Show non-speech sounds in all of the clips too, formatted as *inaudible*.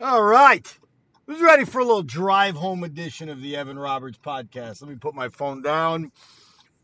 All right. Who's ready for a little drive home edition of the Evan Roberts podcast? Let me put my phone down.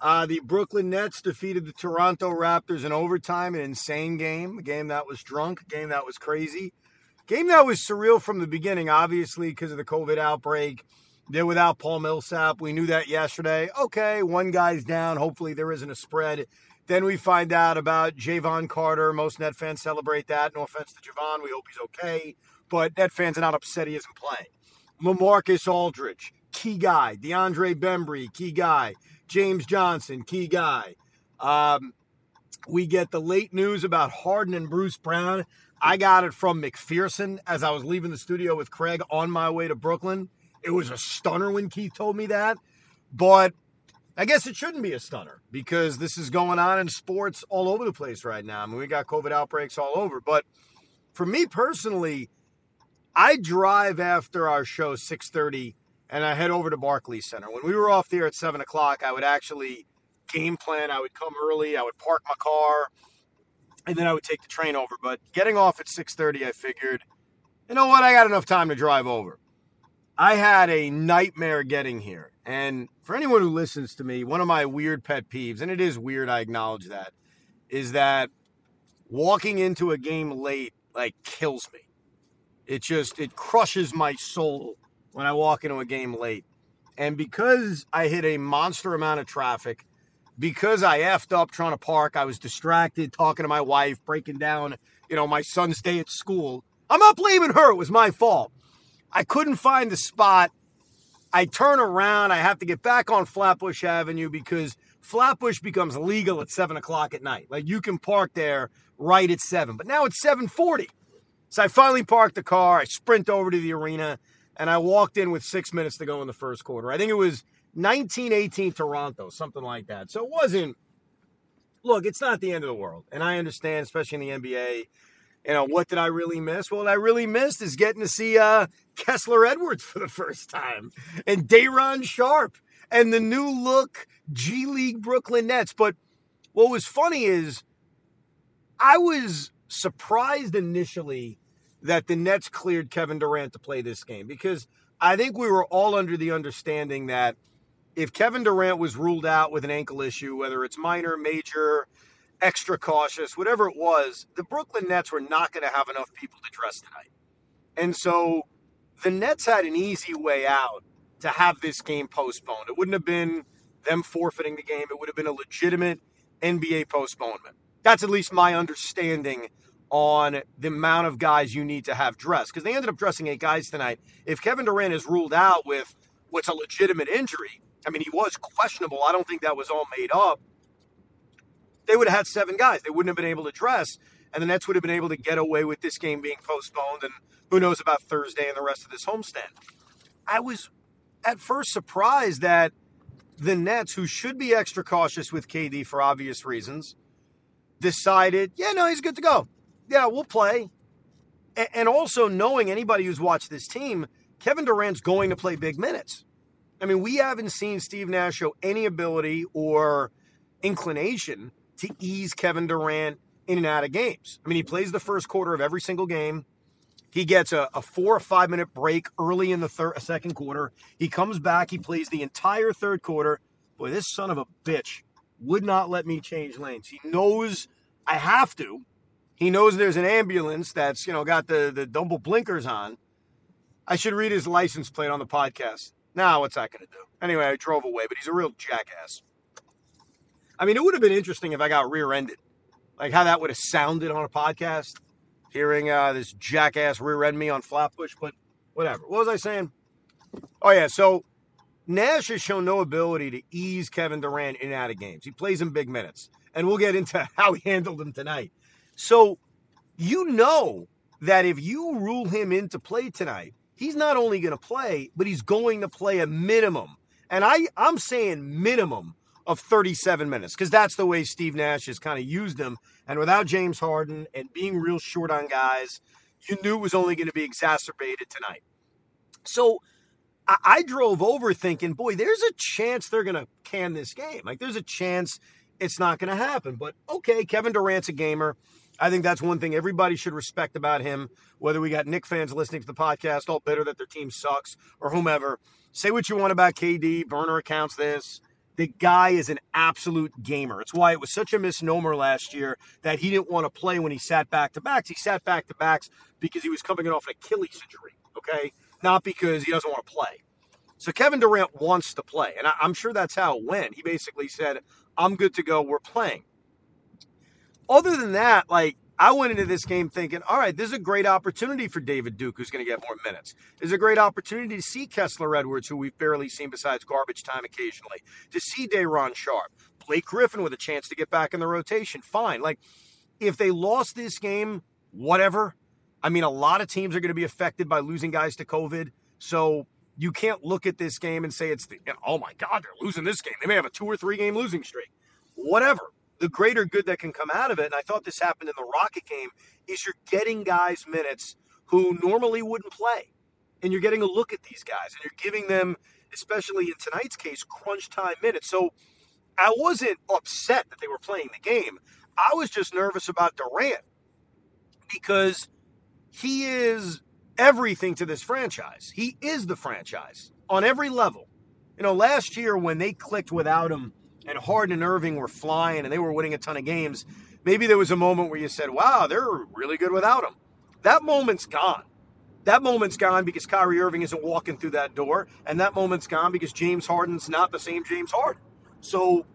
Uh, the Brooklyn Nets defeated the Toronto Raptors in overtime, an insane game, a game that was drunk, a game that was crazy, a game that was surreal from the beginning, obviously, because of the COVID outbreak. They're without Paul Millsap. We knew that yesterday. Okay, one guy's down. Hopefully, there isn't a spread. Then we find out about Jevon Carter. Most Net fans celebrate that. No offense to Jevon. We hope he's okay but Net fans are not upset he isn't playing. Lamarcus Aldridge, key guy. DeAndre Bembry, key guy. James Johnson, key guy. Um, we get the late news about Harden and Bruce Brown. I got it from McPherson as I was leaving the studio with Craig on my way to Brooklyn. It was a stunner when Keith told me that, but I guess it shouldn't be a stunner because this is going on in sports all over the place right now. I mean, we got COVID outbreaks all over, but for me personally, I drive after our show 6:30 and I head over to Barclays Center. When we were off there at seven o'clock, I would actually game plan. I would come early. I would park my car, and then I would take the train over. But getting off at 6:30, I figured, you know what? I got enough time to drive over. I had a nightmare getting here. And for anyone who listens to me, one of my weird pet peeves, and it is weird, I acknowledge that, is that walking into a game late like kills me. It just it crushes my soul when I walk into a game late. And because I hit a monster amount of traffic, because I effed up trying to park, I was distracted talking to my wife, breaking down, you know, my son's day at school. I'm not blaming her. It was my fault. I couldn't find the spot. I turn around. I have to get back on Flatbush Avenue because Flatbush becomes legal at seven o'clock at night. Like you can park there right at seven, but now it's seven forty. So I finally parked the car. I sprint over to the arena and I walked in with six minutes to go in the first quarter. I think it was 1918 Toronto, something like that. So it wasn't, look, it's not the end of the world. And I understand, especially in the NBA, you know, what did I really miss? Well, what I really missed is getting to see uh, Kessler Edwards for the first time and Day'Ron Sharp and the new look G League Brooklyn Nets. But what was funny is I was surprised initially that the Nets cleared Kevin Durant to play this game because I think we were all under the understanding that if Kevin Durant was ruled out with an ankle issue, whether it's minor, major, extra cautious, whatever it was, the Brooklyn Nets were not going to have enough people to dress tonight. And so the Nets had an easy way out to have this game postponed. It wouldn't have been them forfeiting the game, it would have been a legitimate NBA postponement. That's at least my understanding on the amount of guys you need to have dressed because they ended up dressing eight guys tonight. If Kevin Durant is ruled out with what's a legitimate injury, I mean, he was questionable. I don't think that was all made up. They would have had seven guys. They wouldn't have been able to dress, and the Nets would have been able to get away with this game being postponed. And who knows about Thursday and the rest of this homestand. I was at first surprised that the Nets, who should be extra cautious with KD for obvious reasons, decided, yeah, no, he's good to go yeah, we'll play. And also knowing anybody who's watched this team, Kevin Durant's going to play big minutes. I mean, we haven't seen Steve Nash show any ability or inclination to ease Kevin Durant in and out of games. I mean, he plays the first quarter of every single game. He gets a, a four or five minute break early in the third, uh, second quarter. He comes back. He plays the entire third quarter. Boy, this son of a bitch would not let me change lanes. He knows I have to. He knows there's an ambulance that's, you know, got the, the double blinkers on. I should read his license plate on the podcast. Now, what's that going to do? Anyway, I drove away, but he's a real jackass. I mean, it would have been interesting if I got rear ended, like how that would have sounded on a podcast, hearing uh, this jackass rear end me on Flatbush, but whatever. What was I saying? Oh, yeah. So Nash has shown no ability to ease Kevin Durant in and out of games. He plays in big minutes, and we'll get into *laughs* how he handled him tonight. So you know that if you rule him into play tonight, he's not only going to play, but he's going to play a minimum. And I, I'm saying minimum of 37 minutes because that's the way Steve Nash has kind of used him. And without James Harden and being real short on guys, you knew it was only going to be exacerbated tonight. So I, I drove over thinking, boy, there's a chance they're going to can this game. Like there's a chance it's not going to happen. But okay, Kevin Durant's a gamer. I think that's one thing everybody should respect about him. Whether we got Knick fans listening to the podcast, all bitter that their team sucks, or whomever, say what you want about KD, burner accounts, this. The guy is an absolute gamer. It's why it was such a misnomer last year that he didn't want to play when he sat back to backs. He sat back to backs because he was coming off an Achilles injury, okay? Not because he doesn't want to play. So Kevin Durant wants to play. And I, am sure that's how it went. He basically said, I'm good to go. We're playing other than that, like I went into this game thinking, all right, this is a great opportunity for David Duke, who's going to get more minutes. There's a great opportunity to see Kessler Edwards, who we've barely seen besides garbage time occasionally, to see Day'Ron Sharp, Blake Griffin with a chance to get back in the rotation. Fine. Like, if they lost this game, whatever. I mean, a lot of teams are going to be affected by losing guys to COVID. So you can't look at this game and say it's the, oh my God, they're losing this game. They may have a two or three game losing streak. Whatever the greater good that can come out of it, and I thought this happened in the Rocket game, is you're getting guys minutes who normally wouldn't play. And you're getting a look at these guys, and you're giving them, especially in tonight's case, crunch time minutes. So I wasn't upset that they were playing the game. I was just nervous about Durant because he is everything to this franchise. He is the franchise on every level. You know, last year when they clicked without him, and Harden and Irving were flying and they were winning a ton of games, maybe there was a moment where you said, wow, they're really good without him. That moment's gone. That moment's gone because Kyrie Irving isn't walking through that door. And that moment's gone because James Harden's not the same James Harden. So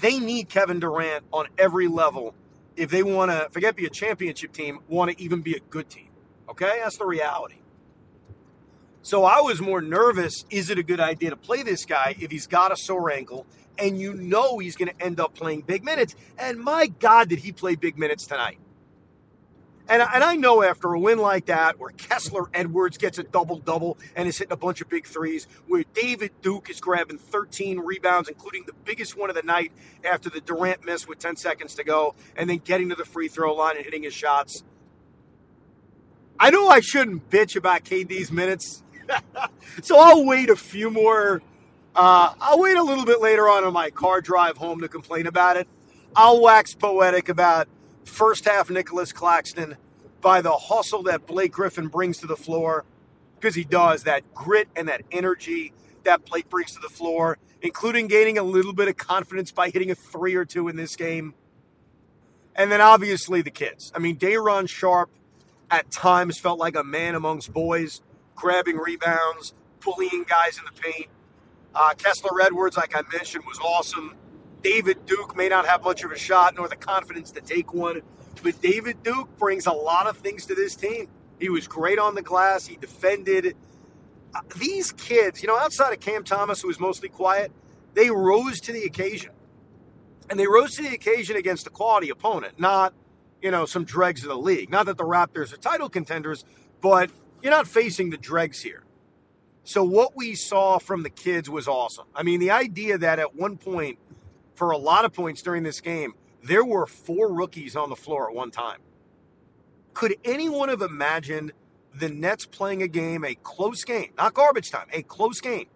they need Kevin Durant on every level if they want to, forget be a championship team, want to even be a good team. Okay? That's the reality. So I was more nervous. Is it a good idea to play this guy if he's got a sore ankle and you know he's going to end up playing big minutes. And my God, did he play big minutes tonight? And, and I know after a win like that, where Kessler Edwards gets a double double and is hitting a bunch of big threes, where David Duke is grabbing 13 rebounds, including the biggest one of the night after the Durant miss with 10 seconds to go, and then getting to the free throw line and hitting his shots. I know I shouldn't bitch about KD's minutes, *laughs* so I'll wait a few more uh, I'll wait a little bit later on in my car drive home to complain about it. I'll wax poetic about first half Nicholas Claxton by the hustle that Blake Griffin brings to the floor, because he does that grit and that energy that Blake brings to the floor, including gaining a little bit of confidence by hitting a three or two in this game. And then obviously the kids. I mean, Day'Ron Sharp at times felt like a man amongst boys, grabbing rebounds, bullying guys in the paint. Uh, Kessler Edwards, like I mentioned, was awesome. David Duke may not have much of a shot nor the confidence to take one, but David Duke brings a lot of things to this team. He was great on the glass. He defended. Uh, these kids, you know, outside of Cam Thomas, who was mostly quiet, they rose to the occasion. And they rose to the occasion against a quality opponent, not, you know, some dregs of the league. Not that the Raptors are title contenders, but you're not facing the dregs here. So what we saw from the kids was awesome. I mean, the idea that at one point, for a lot of points during this game, there were four rookies on the floor at one time. Could anyone have imagined the Nets playing a game, a close game, not garbage time, a close game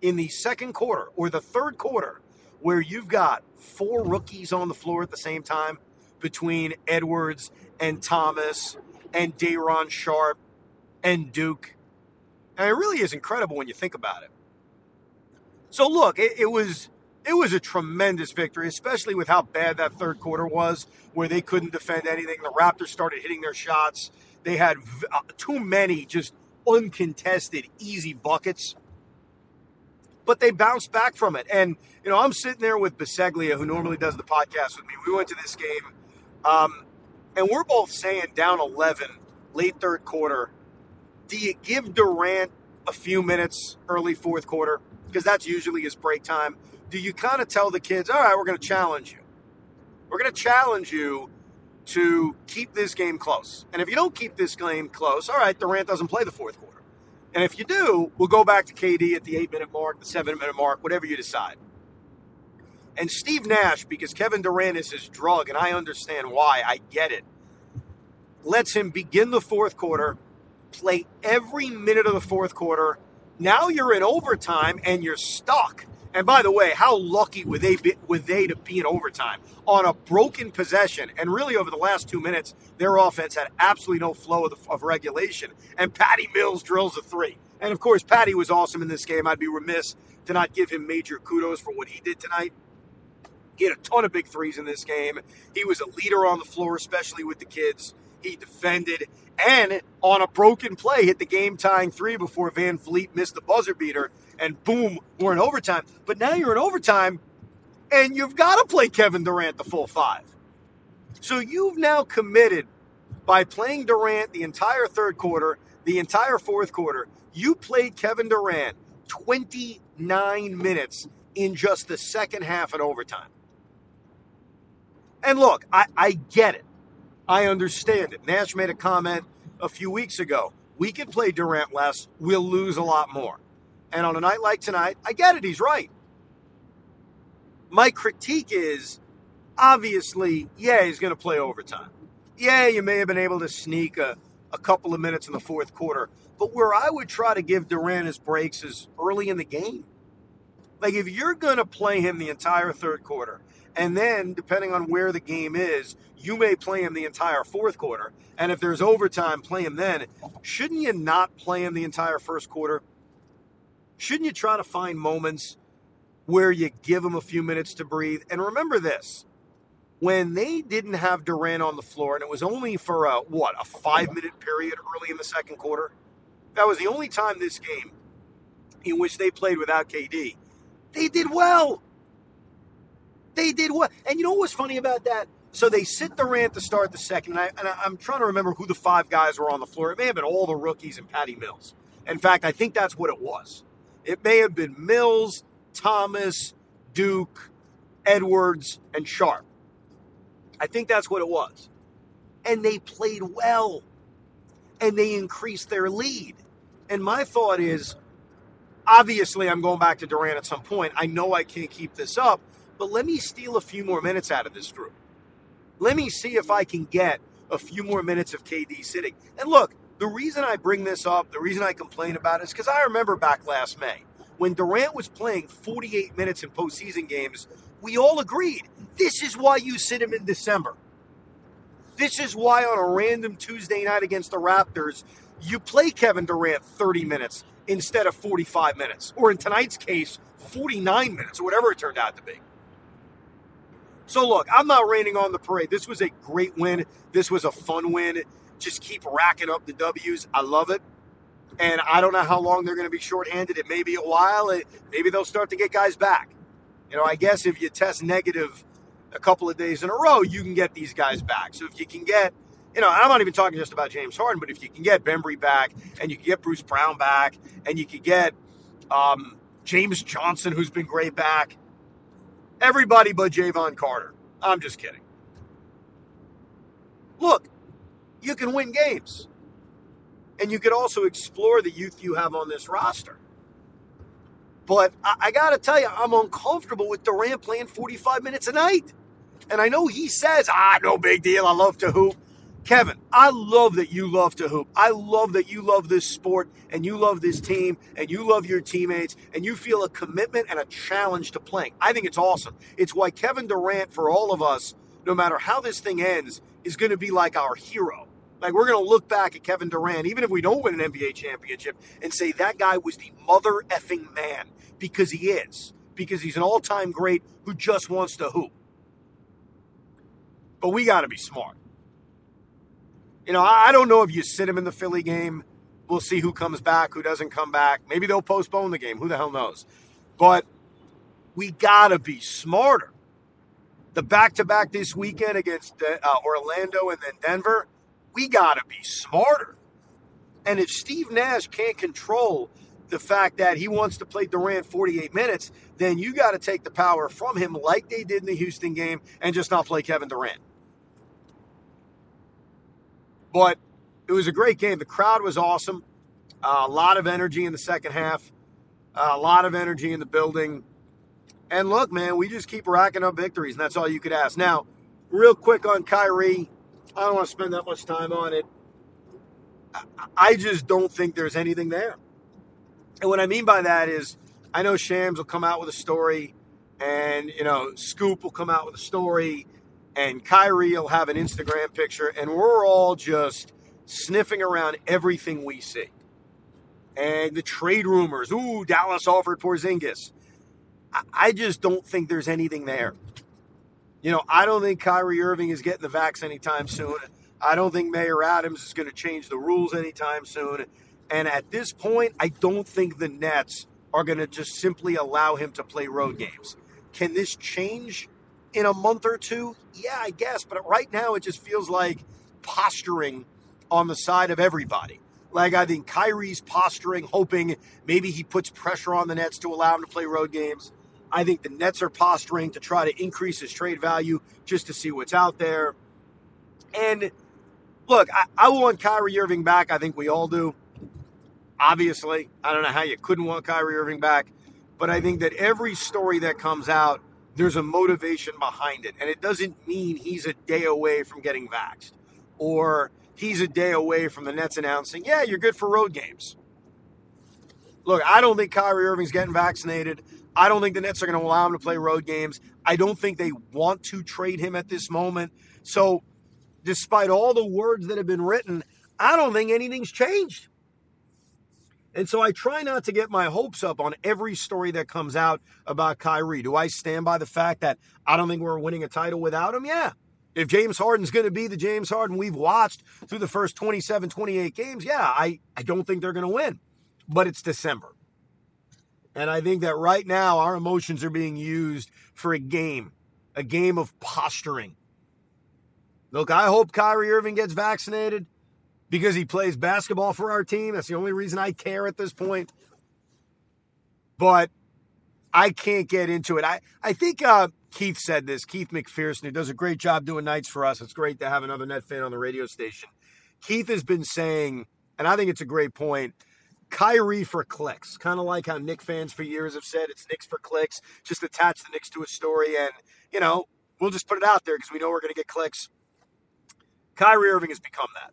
in the second quarter or the third quarter, where you've got four rookies on the floor at the same time between Edwards and Thomas and Day'Ron Sharp and Duke and it really is incredible when you think about it. So look, it, it was it was a tremendous victory, especially with how bad that third quarter was, where they couldn't defend anything. The Raptors started hitting their shots. They had uh, too many just uncontested, easy buckets. But they bounced back from it. And, you know, I'm sitting there with Biseglia, who normally does the podcast with me. We went to this game, um, and we're both saying down 11, late third quarter. Do you give Durant a few minutes early fourth quarter? Because that's usually his break time do you kind of tell the kids, all right, we're going to challenge you? We're going to challenge you to keep this game close. And if you don't keep this game close, all right, Durant doesn't play the fourth quarter. And if you do, we'll go back to KD at the eight minute mark, the seven minute mark, whatever you decide. And Steve Nash, because Kevin Durant is his drug, and I understand why, I get it, lets him begin the fourth quarter, play every minute of the fourth quarter. Now you're in overtime and you're stuck. And by the way, how lucky were they be, were they to be in overtime on a broken possession? And really, over the last two minutes, their offense had absolutely no flow of, the, of regulation. And Patty Mills drills a three. And of course, Patty was awesome in this game. I'd be remiss to not give him major kudos for what he did tonight. He had a ton of big threes in this game. He was a leader on the floor, especially with the kids. He defended and on a broken play hit the game tying three before VanVleet missed the buzzer beater and boom, we're in overtime. But now you're in overtime and you've got to play Kevin Durant the full five. So you've now committed by playing Durant the entire third quarter, the entire fourth quarter. You played Kevin Durant 29 minutes in just the second half and overtime. And look, I, I get it. I understand it. Nash made a comment a few weeks ago. We can play Durant less, we'll lose a lot more. And on a night like tonight, I get it, he's right. My critique is obviously, yeah, he's going to play overtime. Yeah, you may have been able to sneak a, a couple of minutes in the fourth quarter, but where I would try to give Durant his breaks is early in the game. Like, if you're going to play him the entire third quarter, and then depending on where the game is, you may play him the entire fourth quarter. And if there's overtime, play him then. Shouldn't you not play him the entire first quarter? Shouldn't you try to find moments where you give him a few minutes to breathe? And remember this when they didn't have Durant on the floor, and it was only for a, what, a five minute period early in the second quarter, that was the only time this game in which they played without KD. They did well. They did well. And you know what's funny about that? So they sit Durant to start the second, and, I, and I'm trying to remember who the five guys were on the floor. It may have been all the rookies and Patty Mills. In fact, I think that's what it was. It may have been Mills, Thomas, Duke, Edwards, and Sharp. I think that's what it was. And they played well. And they increased their lead. And my thought is obviously, I'm going back to Durant at some point. I know I can't keep this up, but let me steal a few more minutes out of this group. Let me see if I can get a few more minutes of KD sitting. And look, the reason I bring this up, the reason I complain about it is because I remember back last May when Durant was playing 48 minutes in postseason games, we all agreed this is why you sit him in December. This is why on a random Tuesday night against the Raptors, you play Kevin Durant 30 minutes instead of 45 minutes, or in tonight's case, 49 minutes, or whatever it turned out to be. So, look, I'm not raining on the parade. This was a great win. This was a fun win just keep racking up the W's. I love it. And I don't know how long they're going to be shorthanded. It may be a while. It, maybe they'll start to get guys back. You know, I guess if you test negative a couple of days in a row, you can get these guys back. So if you can get, you know, I'm not even talking just about James Harden, but if you can get Bembry back and you can get Bruce Brown back and you can get um, James Johnson, who's been great back, everybody but Jevon Carter. I'm just kidding. Look, you can win games. And you could also explore the youth you have on this roster. But I, I got to tell you, I'm uncomfortable with Durant playing 45 minutes a night. And I know he says, ah, no big deal. I love to hoop. Kevin, I love that you love to hoop. I love that you love this sport and you love this team and you love your teammates and you feel a commitment and a challenge to playing. I think it's awesome. It's why Kevin Durant, for all of us, no matter how this thing ends, is going to be like our hero. Like we're going to look back at Kevin Durant, even if we don't win an NBA championship, and say that guy was the mother effing man because he is. because he's an all time great who just wants to hoop. But we got to be smart. You know, I don't know if you sit him in the Philly game. We'll see who comes back, who doesn't come back. Maybe they'll postpone the game. Who the hell knows? But we got to be smarter. The back to back this weekend against uh, Orlando and then Denver, we got to be smarter. And if Steve Nash can't control the fact that he wants to play Durant 48 minutes, then you got to take the power from him like they did in the Houston game and just not play Kevin Durant. But it was a great game. The crowd was awesome. Uh, a lot of energy in the second half. Uh, a lot of energy in the building. And look, man, we just keep racking up victories, and that's all you could ask. Now, real quick on Kyrie, I don't want to spend that much time on it. I just don't think there's anything there. And what I mean by that is, I know Shams will come out with a story, and you know Scoop will come out with a story, and Kyrie will have an Instagram picture, and we're all just sniffing around everything we see. And the trade rumors, ooh, Dallas offered Porzingis. I just don't think there's anything there. You know, I don't think Kyrie Irving is getting the vax anytime soon. I don't think Mayor Adams is going to change the rules anytime soon. And at this point, I don't think the Nets are going to just simply allow him to play road games. Can this change in a month or two? Yeah, I guess. But right now, it just feels like posturing on the side of everybody. Like I think Kyrie's posturing, hoping maybe he puts pressure on the Nets to allow him to play road games. I think the Nets are posturing to try to increase his trade value just to see what's out there. And look, I, I want Kyrie Irving back. I think we all do. Obviously, I don't know how you couldn't want Kyrie Irving back, but I think that every story that comes out, there's a motivation behind it. And it doesn't mean he's a day away from getting vaxxed or he's a day away from the Nets announcing, yeah, you're good for road games. Look, I don't think Kyrie Irving's getting vaccinated. I don't think the Nets are going to allow him to play road games. I don't think they want to trade him at this moment. So, despite all the words that have been written, I don't think anything's changed. And so I try not to get my hopes up on every story that comes out about Kyrie. Do I stand by the fact that I don't think we're winning a title without him? Yeah. If James Harden's going to be the James Harden we've watched through the first 27, 28 games, yeah, I, I don't think they're going to win. But it's December. And I think that right now our emotions are being used for a game, a game of posturing. Look, I hope Kyrie Irving gets vaccinated because he plays basketball for our team. That's the only reason I care at this point. But I can't get into it. I, I think uh, Keith said this. Keith McPherson, who does a great job doing nights for us. It's great to have another net fan on the radio station. Keith has been saying, and I think it's a great point Kyrie for clicks. Kind of like how Knick fans for years have said it's Knicks for clicks. Just attach the Knicks to a story and, you know, we'll just put it out there because we know we're going to get clicks. Kyrie Irving has become that.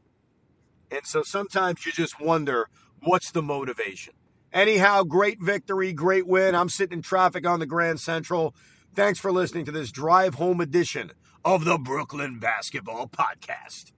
And so sometimes you just wonder what's the motivation. Anyhow, great victory, great win. I'm sitting in traffic on the Grand Central. Thanks for listening to this drive home edition of the Brooklyn Basketball Podcast.